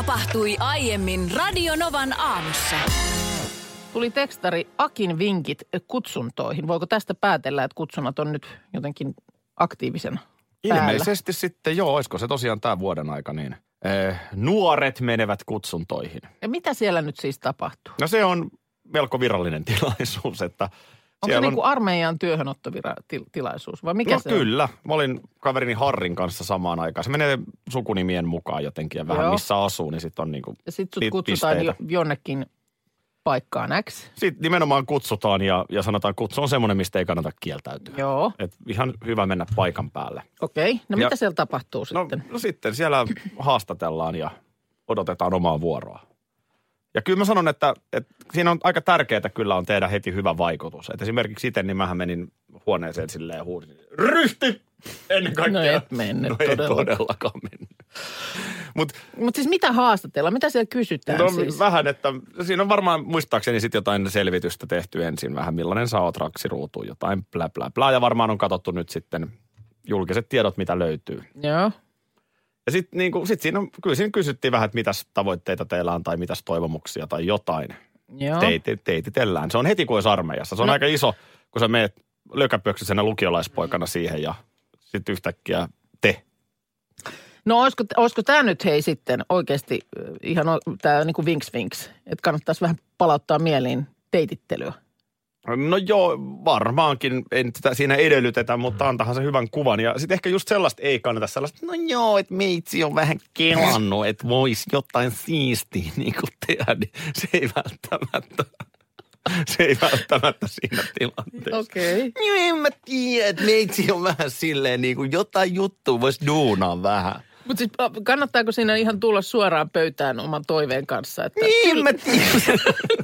Tapahtui aiemmin Radionovan aamussa. Tuli tekstari Akin vinkit kutsuntoihin. Voiko tästä päätellä, että kutsunnat on nyt jotenkin aktiivisen päällä? Ilmeisesti sitten, joo, olisiko se tosiaan tämä vuoden aika niin. Eh, nuoret menevät kutsuntoihin. Ja mitä siellä nyt siis tapahtuu? No se on melko virallinen tilaisuus, että Onko se niin kuin armeijan työhönottotilaisuus vai mikä no se on? kyllä. Mä olin kaverini Harrin kanssa samaan aikaan. Se menee sukunimien mukaan jotenkin ja vähän Joo. missä asuu, niin sitten on niin kuin Ja sitten sut kutsutaan pisteitä. jonnekin paikkaan X. Sitten nimenomaan kutsutaan ja, ja sanotaan, kutsu on semmoinen, mistä ei kannata kieltäytyä. Joo, Et ihan hyvä mennä paikan päälle. okei. Okay. No Ja- mitä siellä tapahtuu No, sitten? no sitten siellä haastatellaan ja odotetaan omaa vuoroa. Ja kyllä mä sanon, että, että siinä on aika tärkeää kyllä on tehdä heti hyvä vaikutus. Et esimerkiksi itse, niin mähän menin huoneeseen silleen ja huudin, ryhti! Ennen kaikkea. No et mennyt no ei todella. todellakaan mennyt. Mutta Mutta siis mitä haastatella? Mitä siellä kysytään no, siis? vähän, että siinä on varmaan muistaakseni sitten jotain selvitystä tehty ensin vähän, millainen sä oot raksiruutuun, jotain blä blä blä. Ja varmaan on katsottu nyt sitten julkiset tiedot, mitä löytyy. Joo. Ja sitten niinku, sit siinä, kyllä siinä kysyttiin vähän, että mitäs tavoitteita teillä on tai mitäs toivomuksia tai jotain. Joo. Teiti, teititellään. Se on heti kuin olisi armeijassa. Se on No. aika iso, kun sä meet lökäpöksysenä lukiolaispoikana siihen ja sitten yhtäkkiä te. No olisiko, olisiko tämä nyt hei sitten oikeasti ihan tämä niinku vinks vinks, että kannattaisi vähän palauttaa mieliin teitittelyä? No joo, varmaankin. En sitä siinä edellytetä, mutta antahan se hyvän kuvan. Ja sitten ehkä just sellaista ei kannata sellaista, no joo, että meitsi on vähän kelannut, että voisi jotain siistiä niin kuin tehdä. Niin se ei välttämättä, se ei välttämättä siinä tilanteessa. Okei. Okay. Niin en mä tiedä, että meitsi on vähän silleen niin kuin jotain juttua voisi duunaa vähän. Mutta siis kannattaako siinä ihan tulla suoraan pöytään oman toiveen kanssa? Että Niin mä tiedän.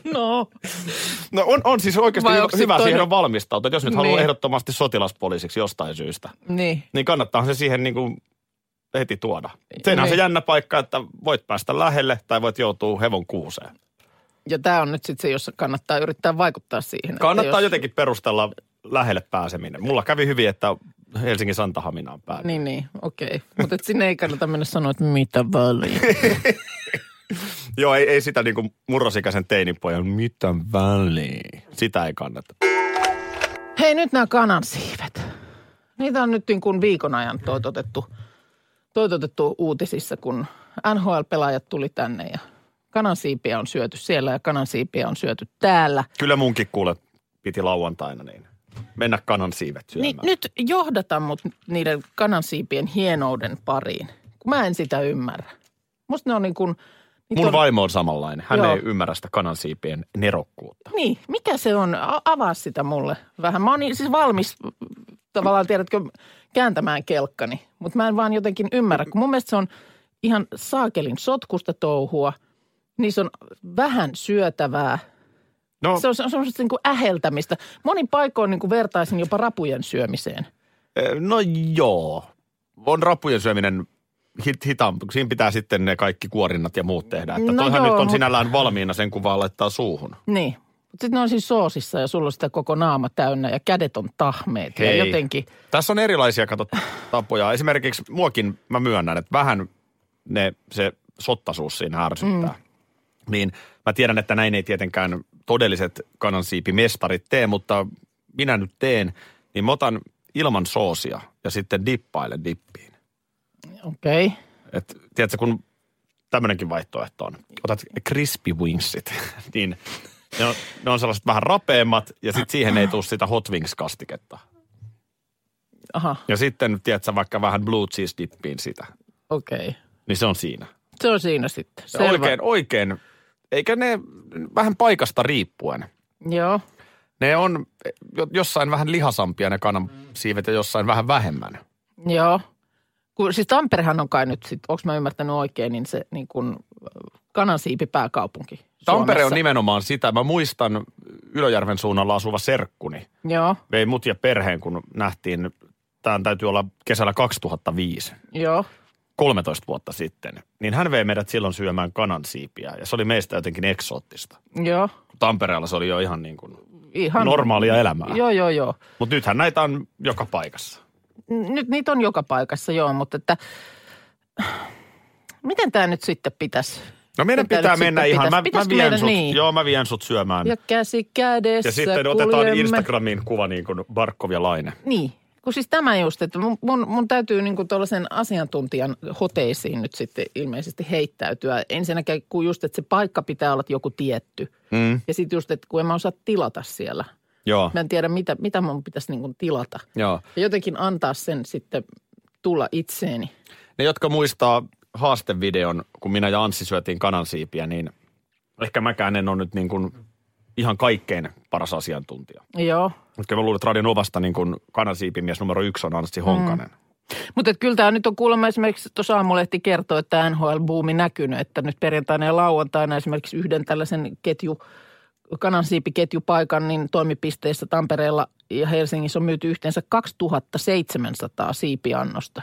No, No on, on siis oikeasti Vai hyvä, hyvä toinen- siihen on valmistautua. Jos nyt haluaa Niin. ehdottomasti sotilaspoliisiksi jostain syystä, niin. niin kannattaa se siihen niin kuin heti tuoda. Sehän on se Niin. jännä paikka, että voit päästä lähelle tai voit joutua hevon kuuseen. Ja tämä on nyt sitten se, jossa kannattaa yrittää vaikuttaa siihen. Kannattaa jos, jotenkin perustella lähelle pääseminen. Mulla kävi hyvin, että Helsingin Santahaminaan päätin. Niin, niin, okei. Okay. Mutta sinne ei kannata mennä sanoa, että mitä väliä. Joo, ei, ei sitä niin kuin murrosikäisen teinipojan, mitä väliä. Sitä ei kannata. Hei, nyt nämä kanansiivet. Niitä on nyt niin kuin viikon ajan toitotettu, toitotettu uutisissa, kun NHL-pelaajat tuli tänne ja kanansiipiä on syöty siellä ja kanansiipiä on syöty täällä. Kyllä munkin kuule piti lauantaina niin mennä kanan siivet syömään. Niin nyt johdata mut niiden kanansiipien hienouden pariin, kun mä en sitä ymmärrä. Musta ne on niin kuin... Mun on, vaimo on samanlainen. Hän Joo. ei ymmärrä sitä kanansiipien nerokkuutta. Niin, mikä se on? A- avaa sitä mulle vähän. Mä oon niin, siis valmis tavallaan, tiedätkö, kääntämään kelkkani. Mutta mä en vaan jotenkin ymmärrä, kun mun mielestä se on ihan saakelin sotkusta touhua. Niissä on vähän syötävää. No, Se on, se on semmoista niin kuin äheltämistä. Monin paikoin niin kuin vertaisin jopa rapujen syömiseen. eh, no joo. On rapujen syöminen hit, hitaampi. Siinä pitää sitten ne kaikki kuorinnat ja muut tehdä. Että No toihan joo, nyt on sinällään valmiina sen, kun vaan laittaa suuhun. Niin. Sitten ne on siis soosissa ja sulla on sitä koko naama täynnä ja kädet on tahmeet. Hei. Ja jotenkin, Tässä on erilaisia kato, tapoja. Esimerkiksi muokin mä myönnän, että vähän ne, se sottasuus siinä ärsyttää. Mm. Niin mä tiedän, että näin ei tietenkään todelliset kanansiipimestarit tee, mutta minä nyt teen, niin mä otan ilman soosia ja sitten dippailen dippiin. okei. Okay. Et, tiedätkö, kun tämmöinenkin vaihtoehto on. Otat crispy wingsit, niin ne on, ne on sellaiset vähän rapeammat ja sitten siihen ei tule sitä hot wings-kastiketta. Aha, Ja sitten, tiedätkö, vaikka vähän blue cheese dippiin sitä. okei. Okay. Niin se on siinä. Se on siinä sitten. Selvä. Oikein, oikein. Eikä ne vähän paikasta riippuen. Joo. Ne on jo- jossain vähän lihasampia ne kanan siivet ja jossain vähän vähemmän. Joo. Kun, siis Tamperehan on kai nyt onko mä ymmärtänyt oikein, niin se niin kuin kanansiipi pääkaupunki Tampere on nimenomaan sitä. Mä muistan Ylöjärven suunnalla asuva serkkuni. Joo, Vei mut ja perheen, kun nähtiin, tämän täytyy olla kesällä 2005. joo. 13 vuotta sitten, niin hän vei meidät silloin syömään kanansiipiä ja se oli meistä jotenkin eksoottista. Joo, Tampereella se oli jo ihan niin kuin ihan. normaalia elämää. Joo, joo, joo. Mutta nythän näitä on joka paikassa. Nyt niitä on joka paikassa, joo, mutta että miten tämä nyt sitten pitäisi? No meidän pitää nyt mennä ihan, mä, mä vien sut, niin? joo mä vien sut syömään. Ja käsi kädessä ja sitten otetaan kuljemme. Instagramiin kuva niin kuin Barkov ja Laine. Niin, kun siis tämä just, että mun, mun, mun täytyy niin kuin tuollaisen asiantuntijan hoteisiin nyt sitten ilmeisesti heittäytyä. Ensinnäkin kun just, että se paikka pitää olla joku tietty. Mm. Ja sitten just, että kun en mä osaa tilata siellä. Joo, Mä en tiedä, mitä, mitä mun pitäisi niin kuin tilata. joo. Ja jotenkin antaa sen sitten tulla itseeni. Ne, jotka muistaa haastevideon, kun minä ja Anssi syötiin kanansiipiä, niin ehkä mäkään en ole nyt niin kuin ihan kaikkein paras asiantuntija. Joo. Mutta mä luulen, että Radion Ovasta niin kuin kanansiipimies numero yksi on Anssi Honkanen. Mutta kyllä tämä nyt on kuulemma esimerkiksi, tuossa aamulehti kertoo, että NHL-buumi näkynyt, että nyt perjantaina ja lauantaina esimerkiksi yhden tällaisen ketju, kanansiipiketjupaikan niin toimipisteissä Tampereella ja Helsingissä on myyty yhteensä 2700 siipiannosta.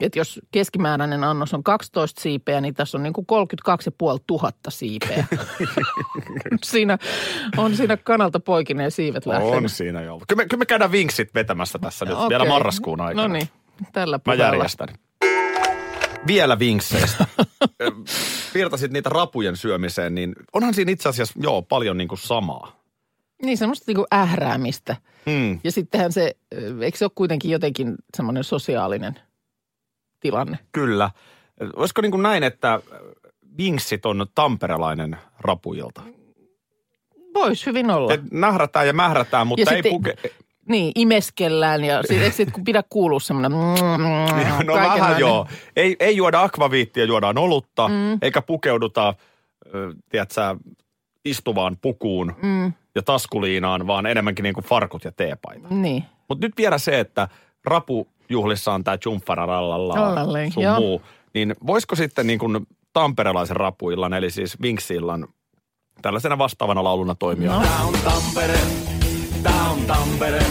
Et jos keskimääräinen annos on 12 siipeä, niin tässä on niin kuin 32 500 siipeä. siinä on siinä kanalta poikineen siivet lähtenyt. On siinä jo. Kyllä me, kyllä me käydään vinksit vetämässä tässä nyt Okei. vielä marraskuun aikana. No niin, tällä Mä puheella. järjestän. Vielä vinkseistä. Virtasit niitä rapujen syömiseen, niin onhan siinä itse asiassa, joo, paljon niin kuin samaa. Niin semmoista niin kuin ähräämistä. Mm. Ja sittenhän se, eikö se ole kuitenkin jotenkin semmoinen sosiaalinen tilanne? Kyllä. Olisiko niin kuin näin, että vinksit on tamperelainen rapujilta? Voisi hyvin olla. Et nährätään ja mährätään, mutta Ja ei sitten- puke... Niin, imeskellään ja sit, eikö sit, kun pidä kuulua semmoinen No vähän joo. Ei, ei juoda akvaviittia, juodaan olutta, mm. eikä pukeuduta, tiedätkö, istuvaan pukuun Mm, ja taskuliinaan, vaan enemmänkin niin kuin farkut ja teepaita. niin. Mutta nyt vielä se, että rapujuhlissa on tämä Jumfararallalla Lallalei, sun joo. muu. Niin voisiko sitten niin kuin tamperelaisen rapuillan, eli siis Vinksillan, tällaisena vastaavana lauluna toimia? No. Tää on Tampere, tää on Tampere.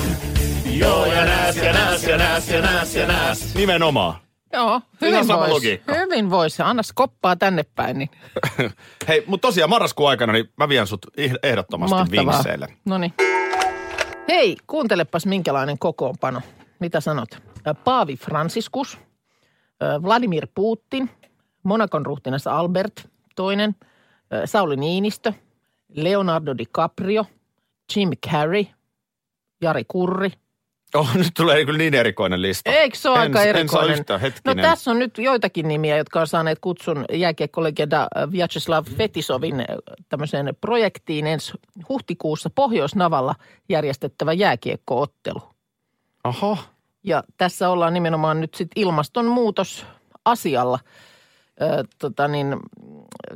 Joo ja nääs ja nääs ja nääs ja nääs ja nääs. Nimenomaan. Joo, Ihan hyvin sama voisi. Hyvin voisi. Anna koppaa tänne päin. Niin Hei, mutta tosiaan marraskuun aikana niin mä vien sut ehdottomasti mahtavaa. vinkseille. No niin. Hei, kuuntelepas minkälainen kokoonpano. Mitä sanot? Ä, Paavi Franciscus, ä, Vladimir Putin, Monakon ruhtinas Albert, toinen, ä, Sauli Niinistö, Leonardo DiCaprio, Jim Carrey, Jari Kurri. Oh, nyt tulee kyllä niin erikoinen lista. Eikö se ole en, aika En erikoinen? saa yhtään, No tässä on nyt joitakin nimiä, jotka on saaneet kutsun jääkiekkolegenda Vyacheslav Fetisovin äh, tämmöiseen projektiin ensi huhtikuussa Pohjoisnavalla järjestettävä jääkiekkoottelu. Aha. Ja tässä ollaan nimenomaan nyt sitten ilmastonmuutos asialla. Ö, tota niin,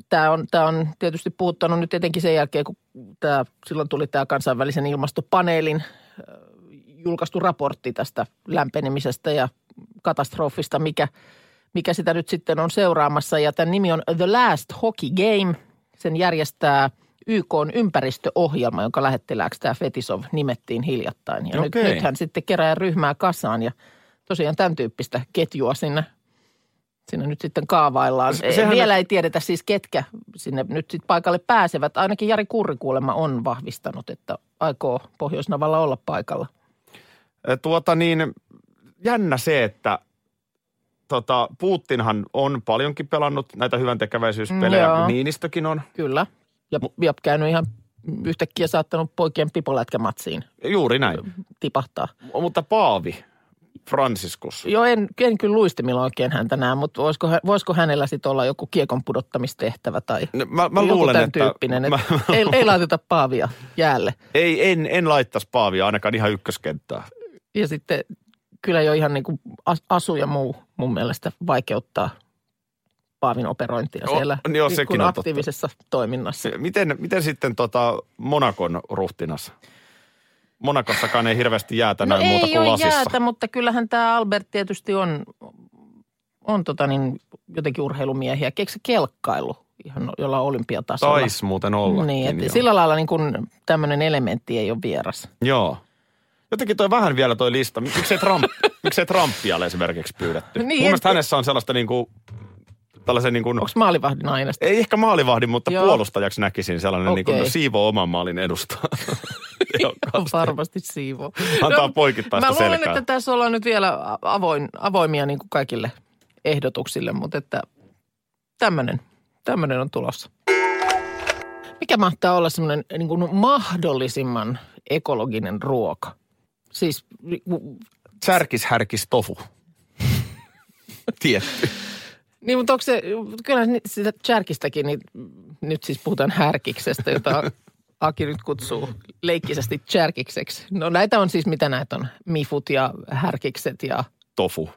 tämä on, tää on tietysti puhuttanut nyt etenkin sen jälkeen, kun tää, silloin tuli tämä kansainvälisen ilmastopaneelin ö, julkaistu raportti tästä lämpenemisestä ja katastrofista, mikä, mikä sitä nyt sitten on seuraamassa. Ja tämän nimi on The Last Hockey Game. Sen järjestää YK on ympäristöohjelma, jonka lähettilääksi tämä Fetisov nimettiin hiljattain. Ja nyt, Okei. nyt hän sitten kerää ryhmää kasaan ja tosiaan tämän tyyppistä ketjua sinne, sinne nyt sitten kaavaillaan. Se- Se, sehän- Vielä ei tiedetä siis ketkä sinne nyt sitten paikalle pääsevät. Ainakin Jari Kurri kuulemma on vahvistanut, että aikoo Pohjoisnavalla olla paikalla. Tuota niin, jännä se, että tota, Putinhan on paljonkin pelannut näitä hyvän tekeväisyyspelejä. Mm, joo. Niinistökin on. Kyllä. Ja, ja käynyt ihan yhtäkkiä saattanut poikien pipolätkämatsiin Juuri näin. tipahtaa. Mutta Paavi, Franciscus. Joo, en, en kyllä luistimilla oikein häntä näe, mutta voisiko, voisiko hänellä sitten olla joku kiekon pudottamistehtävä tai No, Mä, mä joku luulen, tämän että... tyyppinen. Mä, Että ei, ei laiteta paavia jäälle. ei, en, en laittaisi Paavia ainakaan ihan ykköskenttää. Ja sitten kyllä jo ihan niin kuin as- asu ja muu mun mielestä vaikeuttaa paavin operointia O- siellä niin sekin kuin on totta. aktiivisessa toiminnassa. Miten, miten sitten tota Monakon ruhtinas? Monakossakaan ei hirveästi jäätä No näy muuta ei kuin lasissa. jäätä, mutta kyllähän tämä Albert tietysti on on tota niin, jotenkin urheilumiehiä. Keikö se kelkkailu ihan jolla olympiatasolla? Tais muuten ollakin. Niin, että sillä lailla niin kuin tämmöinen elementti ei ole vieras. Joo. Jotenkin toi vähän vielä toi lista. Miksei, Trump, miksei Trumpia ole esimerkiksi pyydetty? Niin, Mun mielestä en- hänessä on sellaista niin kuin, tällaisen niin kuin, Onko maalivahdin aina ei ehkä maalivahdin, mutta Joo. puolustajaksi näkisin sellainen niin Okei. kuin siivoo oman maalin edustaa. Tehokkaasti. varmasti siivo. Antaa poikittaista Mä luulen, selkää. että tässä ollaan nyt vielä avoin, avoimia niin kuin kaikille ehdotuksille, mutta että tämmöinen, tämmöinen on tulossa. Mikä mahtaa olla semmoinen niin kuin mahdollisimman ekologinen ruoka? Siis Särkis, härkis, tofu. Tietty. Niin, mutta onko se, kyllä sitä chärkistäkin, niin nyt siis puhutaan härkiksestä, jota Aki nyt kutsuu leikkisesti chärkikseksi. No näitä on siis, mitä näitä on? Mifut ja härkikset ja Tofu.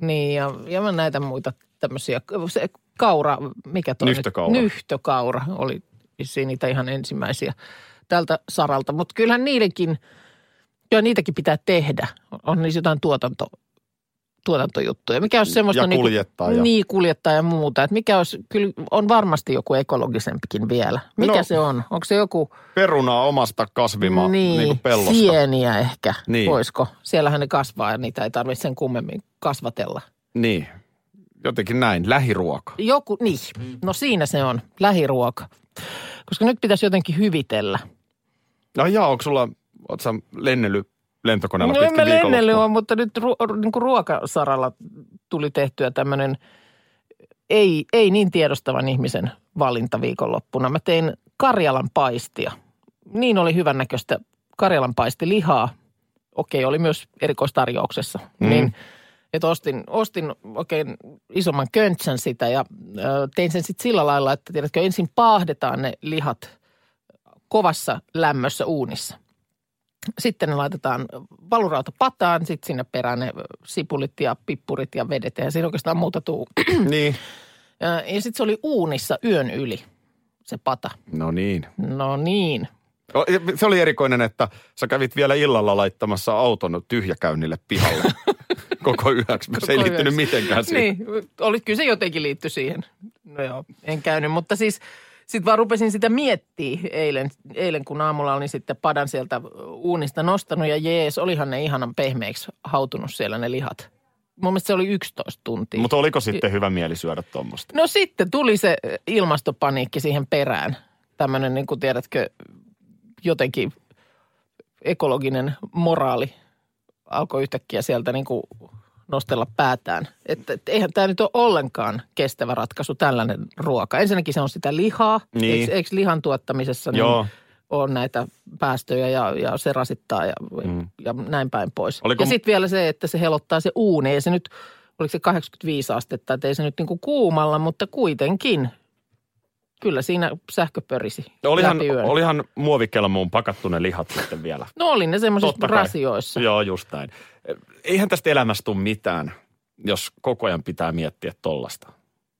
niin ja, ja näitä muita tämmöisiä. Se kaura, mikä toi Nyhtökaura. Nyt? Nyhtökaura oli vissiin niitä ihan ensimmäisiä tältä saralta. Mutta kyllähän niidenkin, joo niitäkin pitää tehdä. On niissä jotain tuotanto, tuotantojuttuja. Mikä olisi semmoista Ja niinku- kuljettaa ja- Niin, kuljettaa ja muuta. Et mikä olisi, kyllä on varmasti joku ekologisempikin vielä. Mikä No. se on? Onko se joku Perunaa omasta kasvimaa niin, niin kuin pellosta. sieniä ehkä? Niin. Voisiko? Siellähän ne kasvaa ja niitä ei tarvitse sen kummemmin kasvatella. Niin. Jotenkin näin. Lähiruoka. Joku, niin. No siinä se on, lähiruoka. Koska nyt pitäisi jotenkin hyvitellä. No jaa, onko sulla, oot sä lennellyt lentokoneella No en pitkin mä lennellyt viikonloppua? ole, mutta nyt ru, niin kuin ruokasaralla tuli tehtyä tämmöinen ei, ei niin tiedostavan ihmisen valinta viikonloppuna. Mä tein Karjalan paistia. Niin oli hyvännäköistä Karjalan paistilihaa. Okei, oli myös erikoistarjouksessa. Mm. Niin, että ostin, ostin oikein isomman köntsän sitä ja ö, tein sen sitten sillä lailla, että tiedätkö, ensin paahdetaan ne lihat kovassa lämmössä uunissa. Sitten ne laitetaan valurauta pataan, sitten sinne perään ne sipulit ja pippurit ja vedet. Ja siinä oikeastaan muuta tuu. Niin. Ja, ja sitten se oli uunissa yön yli, se pata. No niin. No niin. Se oli erikoinen, että sä kävit vielä illalla laittamassa auton tyhjäkäynnille pihalle koko yöksi. Se ei Koko liittynyt yöksi. mitenkään siihen. Niin, oli, kyllä se jotenkin liittyi siihen. No joo, en käynyt, mutta siis sitten vaan rupesin sitä miettiä eilen, eilen, kun aamulla olin sitten padan sieltä uunista nostanut ja jees, olihan ne ihanan pehmeiksi hautunut siellä ne lihat. Mun mielestä se oli 11 tuntia. Mutta oliko sitten hyvä mieli syödä tuommoista? No sitten tuli se ilmastopaniikki siihen perään. Tämmöinen, niin kuin tiedätkö, jotenkin ekologinen moraali alkoi yhtäkkiä sieltä niin kuin nostella päätään. Että et eihän tämä nyt ole ollenkaan kestävä ratkaisu, tällainen ruoka. Ensinnäkin se on sitä lihaa. Niin. Eikö, eikö lihan tuottamisessa niin Joo. on näitä päästöjä ja, ja se rasittaa ja, mm. ja näin päin pois. Oliko- Ja sitten vielä se, että se helottaa se uuni. Ei se nyt, oliko se 85 astetta, että ei se nyt niin kuin kuumalla, mutta kuitenkin. Kyllä siinä sähkö pörisi Olihan, läpi yön. olihan muovikelmuun pakattu ne lihat sitten vielä. No oli ne semmoisissa rasioissa. Joo, just näin. Eihän tästä elämästä tule mitään, jos koko ajan pitää miettiä tollasta.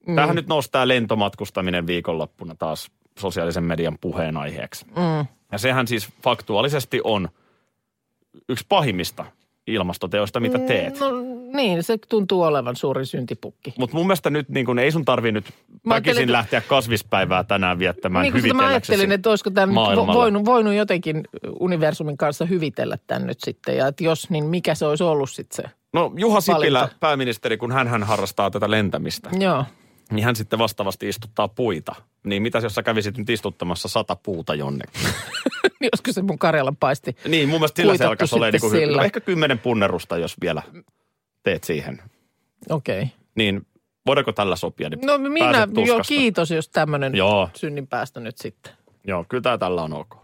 Mm. Tämähän nyt nousi tämä lentomatkustaminen viikonloppuna taas sosiaalisen median puheenaiheeksi. Mm. Ja sehän siis faktuaalisesti on yksi pahimmista ilmastoteoista, mitä teet. No niin, se tuntuu olevan suuri syntipukki. Mutta mun mielestä nyt niin kun, ei sun tarvi nyt väkisin lähteä kasvispäivää tänään viettämään niin sitä mä hyvitelläksesi ajattelin, että olisiko tämän nyt maailmalla. vo- voinut, voinut jotenkin universumin kanssa hyvitellä tämän nyt sitten. Ja että jos, niin mikä se olisi ollut sitten se? No Juha Sipilä, valinta. pääministeri, kun hän harrastaa tätä lentämistä, Joo. niin hän sitten vastaavasti istuttaa puita. Niin mitäs jos sä kävisit nyt istuttamassa sata puuta jonnekin? Niin olisiko se mun Karjalan paisti? Niin, mun mielestä sillä se alkaisi olla niin kuin, sillä. ehkä kymmenen punnerusta, jos vielä teet siihen. Okei. Okay. Niin voidaanko tällä sopia? Niin No minä, joo kiitos, jos tämmöinen synnin päästö nyt sitten. Joo, kyllä tää tällä on ok.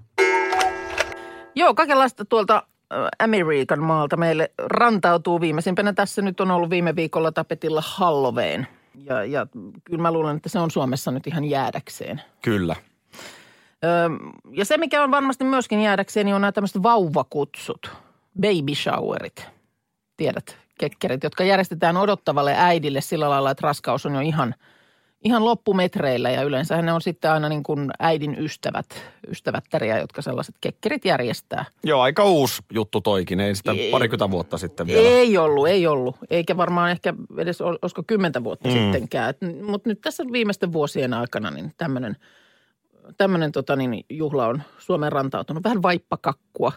Joo, kaikenlaista tuolta äh, Amerikan maalta meille rantautuu. Viimeisimpänä tässä nyt on ollut viime viikolla tapetilla Halloween. Ja, ja kyllä mä luulen, että se on Suomessa nyt ihan jäädäkseen. Kyllä. Öö, ja se, mikä on varmasti myöskin jäädäkseen, niin on nämä tämmöiset vauvakutsut, baby showerit. Tiedät, kekkerit, jotka järjestetään odottavalle äidille sillä lailla, että raskaus on jo ihan, ihan loppumetreillä ja yleensä ne on sitten aina niin kuin äidin ystävät, ystävättäriä, jotka sellaiset kekkerit järjestää. Joo, aika uusi juttu toikin, ei sitä Ei. parikymmentä vuotta sitten vielä. Ei ollut, ei ollut. Eikä varmaan ehkä edes, ol- olisiko kymmentä vuotta mm. sittenkään. Mutta nyt tässä viimeisten vuosien aikana niin tämmöinen tämmönen, tota, niin, juhla on Suomeen rantautunut. Vähän vaippakakkua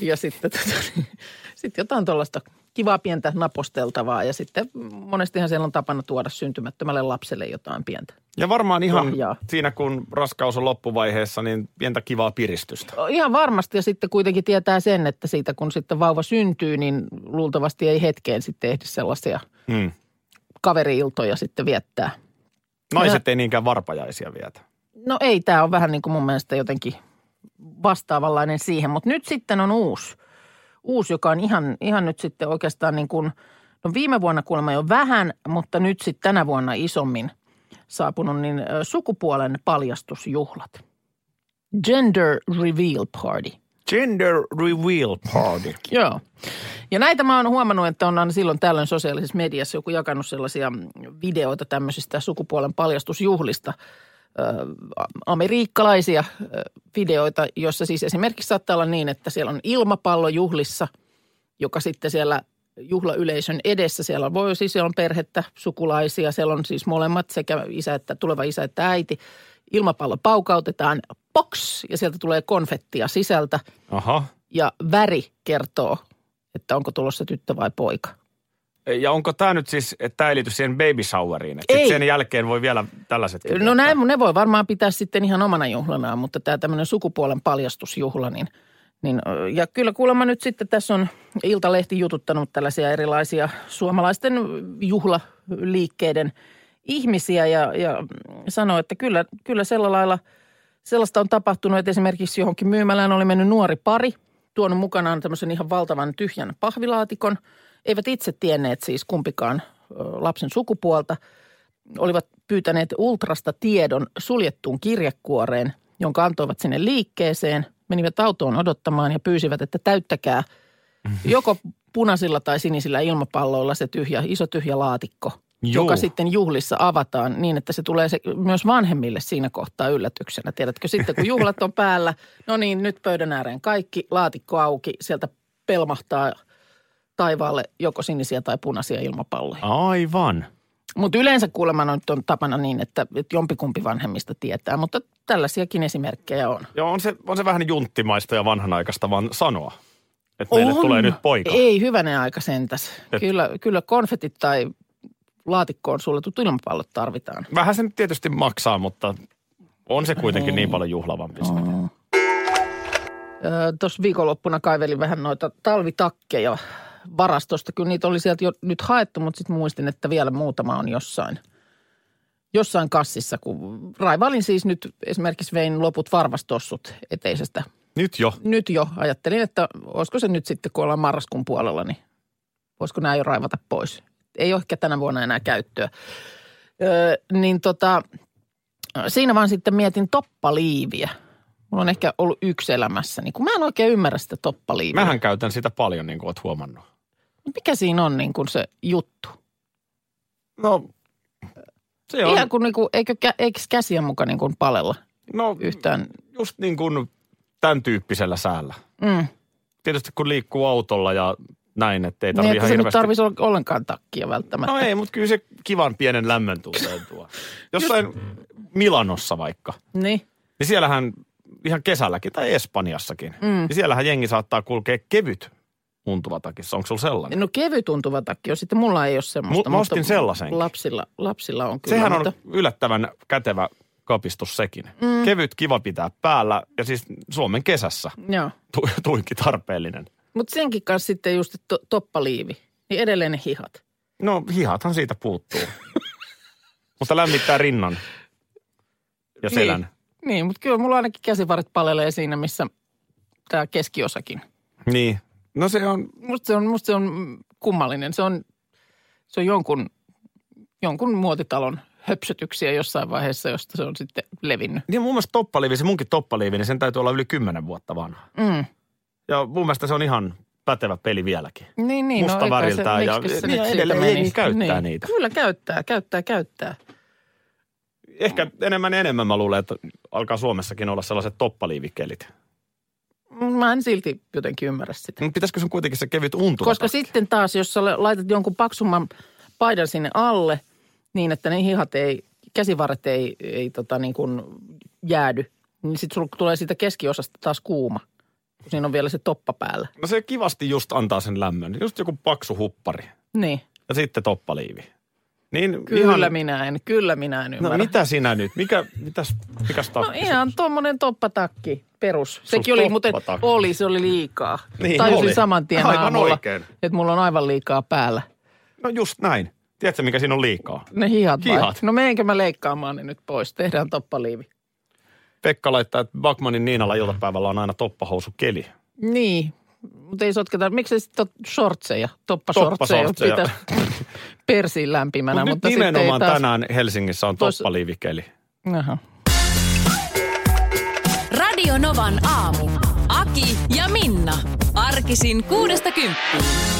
ja sitten tota, niin, sit jotain tuollaista kivaa pientä naposteltavaa. Ja sitten monestihan siellä on tapana tuoda syntymättömälle lapselle jotain pientä. Ja varmaan ihan Lahjaa. siinä, kun raskaus on loppuvaiheessa, niin pientä kivaa piristystä. Ihan varmasti ja sitten kuitenkin tietää sen, että siitä kun sitten vauva syntyy, niin luultavasti ei hetkeen sitten ehdi sellaisia Hmm. kaveri-iltoja sitten viettää. Naiset ei niinkään varpajaisia vietä. No ei, tämä on vähän niin kuin mun mielestä jotenkin vastaavanlainen siihen, mutta nyt sitten on uusi, uusi joka on ihan, ihan nyt sitten oikeastaan niin kuin, no viime vuonna kuulemma jo vähän, mutta nyt sitten tänä vuonna isommin saapunut, niin sukupuolen paljastusjuhlat. Gender Reveal Party. Gender reveal party. Joo. Ja näitä mä oon huomannut, että on aina silloin tällöin sosiaalisessa mediassa joku jakanut sellaisia videoita tämmöisistä sukupuolen paljastusjuhlista. Amerikkalaisia videoita, joissa siis esimerkiksi saattaa olla niin, että siellä on ilmapallo juhlissa, joka sitten siellä juhlayleisön edessä, siellä voi siis, siellä on perhettä, sukulaisia, siellä on siis molemmat sekä isä että tuleva isä että äiti. Ilmapallo paukautetaan, box, ja sieltä tulee konfettia sisältä Aha. ja väri kertoo, että onko tulossa tyttö vai poika. Ja onko tämä nyt siis, että tämä ei liity siihen baby showeriin? Että Ei. sen jälkeen voi vielä tällaiset No näin, ne voi varmaan pitää sitten ihan omana juhlanaan, mutta tämä tämmöinen sukupuolen paljastusjuhla, niin, niin ja kyllä kuulemma nyt sitten tässä on Iltalehti jututtanut tällaisia erilaisia suomalaisten juhlaliikkeiden ihmisiä ja, ja sanoo, että kyllä, kyllä sillä lailla sellaista on tapahtunut, että esimerkiksi johonkin myymälään oli mennyt nuori pari, tuonut mukanaan tämmöisen ihan valtavan tyhjän pahvilaatikon. Eivät itse tienneet siis kumpikaan lapsen sukupuolta. Olivat pyytäneet Ultrasta tiedon suljettuun kirjekuoreen, jonka antoivat sinne liikkeeseen. Menivät autoon odottamaan ja pyysivät, että täyttäkää joko punaisilla tai sinisillä ilmapalloilla se tyhjä, iso tyhjä laatikko, Juu. joka sitten juhlissa avataan niin, että se tulee se myös vanhemmille siinä kohtaa yllätyksenä. Tiedätkö, sitten kun juhlat on päällä, no niin, nyt pöydän ääreen kaikki, laatikko auki, sieltä pelmahtaa taivaalle joko sinisiä tai punaisia ilmapalloja. Aivan. Mutta yleensä kuulemma nyt on tapana niin, että, että jompikumpi vanhemmista tietää, mutta tällaisiakin esimerkkejä on. Joo, on se, on se vähän junttimaista ja vanhanaikaista vaan sanoa, että meille tulee nyt poika. Ei, hyvänen aika sentäs. Et- Kyllä, kyllä konfetit tai laatikkoon suljetut ilmapallot tarvitaan. Vähän se nyt tietysti maksaa, mutta on se kuitenkin niin paljon juhlavampi. Oh. Tuossa viikonloppuna kaivelin vähän noita talvitakkeja varastosta. Kyllä niitä oli sieltä jo nyt haettu, mutta sitten muistin, että vielä muutama on jossain, jossain kassissa. Kun raivailin siis nyt esimerkiksi vein loput varvastossut eteisestä. Nyt jo. Nyt jo ajattelin, että olisiko se nyt sitten, kun ollaan marraskuun puolella, niin voisiko nämä jo raivata pois. Ei ole ehkä tänä vuonna enää käyttöä. Öö, niin tota, siinä vaan sitten mietin toppaliiviä. Mulla on ehkä ollut yksi elämässäni, kun mä en oikein ymmärrä sitä toppaliiviä. Mähän käytän sitä paljon, niin kuin oot huomannut. Mikä siinä on niin kuin se juttu? No, se on, Ihan kuin, niin kuin eikö, eikö käsiä mukaan niin kuin palella no yhtään? just niin kuin tämän tyyppisellä säällä. Mm. Tietysti kun liikkuu autolla ja näin, että ei Niin, tarvitse että ihan se hirveästi... olla ollenkaan takkia välttämättä. No ei, mutta kyllä se kivan pienen lämmön tunteen tuo. Jossain Milanossa vaikka, Niin. niin siellähän ihan kesälläkin tai Espanjassakin, mm. niin siellähän jengi saattaa kulkea kevyt untuva takissa. Onko sulla sellainen? No kevyt tuntuva takki on sitten, mulla ei ole semmoista. Mu- mä ostin sellaisen. Lapsilla, lapsilla on kyllä. Sehän on mutta, yllättävän kätevä kapistus sekin. Mm. Kevyt, kiva pitää päällä ja siis Suomen kesässä Joo. tu- tuinkin tarpeellinen. Mutta senkin kanssa sitten just to, toppaliivi, niin edelleen ne hihat. No hihathan siitä puuttuu. Mutta lämmittää rinnan ja selän. Niin, niin mutta kyllä mulla ainakin käsivarit palelee siinä, missä tämä keskiosakin. Niin. niin. No se on, Musta se on, musta se on kummallinen. Se on, se on jonkun, jonkun muotitalon höpsötyksiä jossain vaiheessa, josta se on sitten levinnyt. niin mun mielestä toppaliivi, se munkin toppaliivi, niin sen täytyy olla yli kymmenen vuotta vanha. Mm. Ja mun mielestä se on ihan pätevä peli vieläkin. Niin, niin. Musta no, väriltään se, ja- niin, ja siitä edelleen jengi käyttää niin. niitä. Kyllä käyttää, käyttää, käyttää. ehkä enemmän ja enemmän mä luulen, että alkaa Suomessakin olla sellaiset toppaliivikelit. Mä en silti jotenkin ymmärrä sitä. Mutta pitäisikö sun kuitenkin se kevyt untuva Koska sitten taas, jos sä laitat jonkun paksumman paidan sinne alle, niin että ne hihat ei, käsivarret ei, ei tota niin kuin jäädy, niin sitten sulla tulee siitä keskiosasta taas kuuma, kun siinä on vielä se toppa päällä. No se kivasti just antaa sen lämmön. Just joku paksu huppari. Niin, Ja sitten toppaliivi. Niin kyllä ihan, minä en, kyllä minä en No ymmärrä. mitä sinä nyt? Mikä, mitäs, mikäs takki? No ihan tuommoinen toppatakki, perus. Sus Sekin oli, mutta oli, se oli liikaa. Niin Tajusin oli. saman tien Aivan aamulla, oikein. että mulla on aivan liikaa päällä. No just näin. Tiedätkö, mikä siinä on liikaa? Ne hihat, vai? Hihat. No meenkö mä leikkaamaan ne nyt pois? Tehdään toppaliivi. Pekka laittaa, että Bakmanin Niinalla iltapäivällä on aina toppahousukeli. Niin, mutta ei sotketa. Miksi sitten shortseja, toppashortseja, Toppashortseja. pitäisi persiin lämpimänä. Mut mutta nyt nimenomaan taas... tänään Helsingissä on Vois- toppaliivikeli. Aha. Radio Novan aamu. Aki ja Minna. Arkisin kuudesta kymppiin.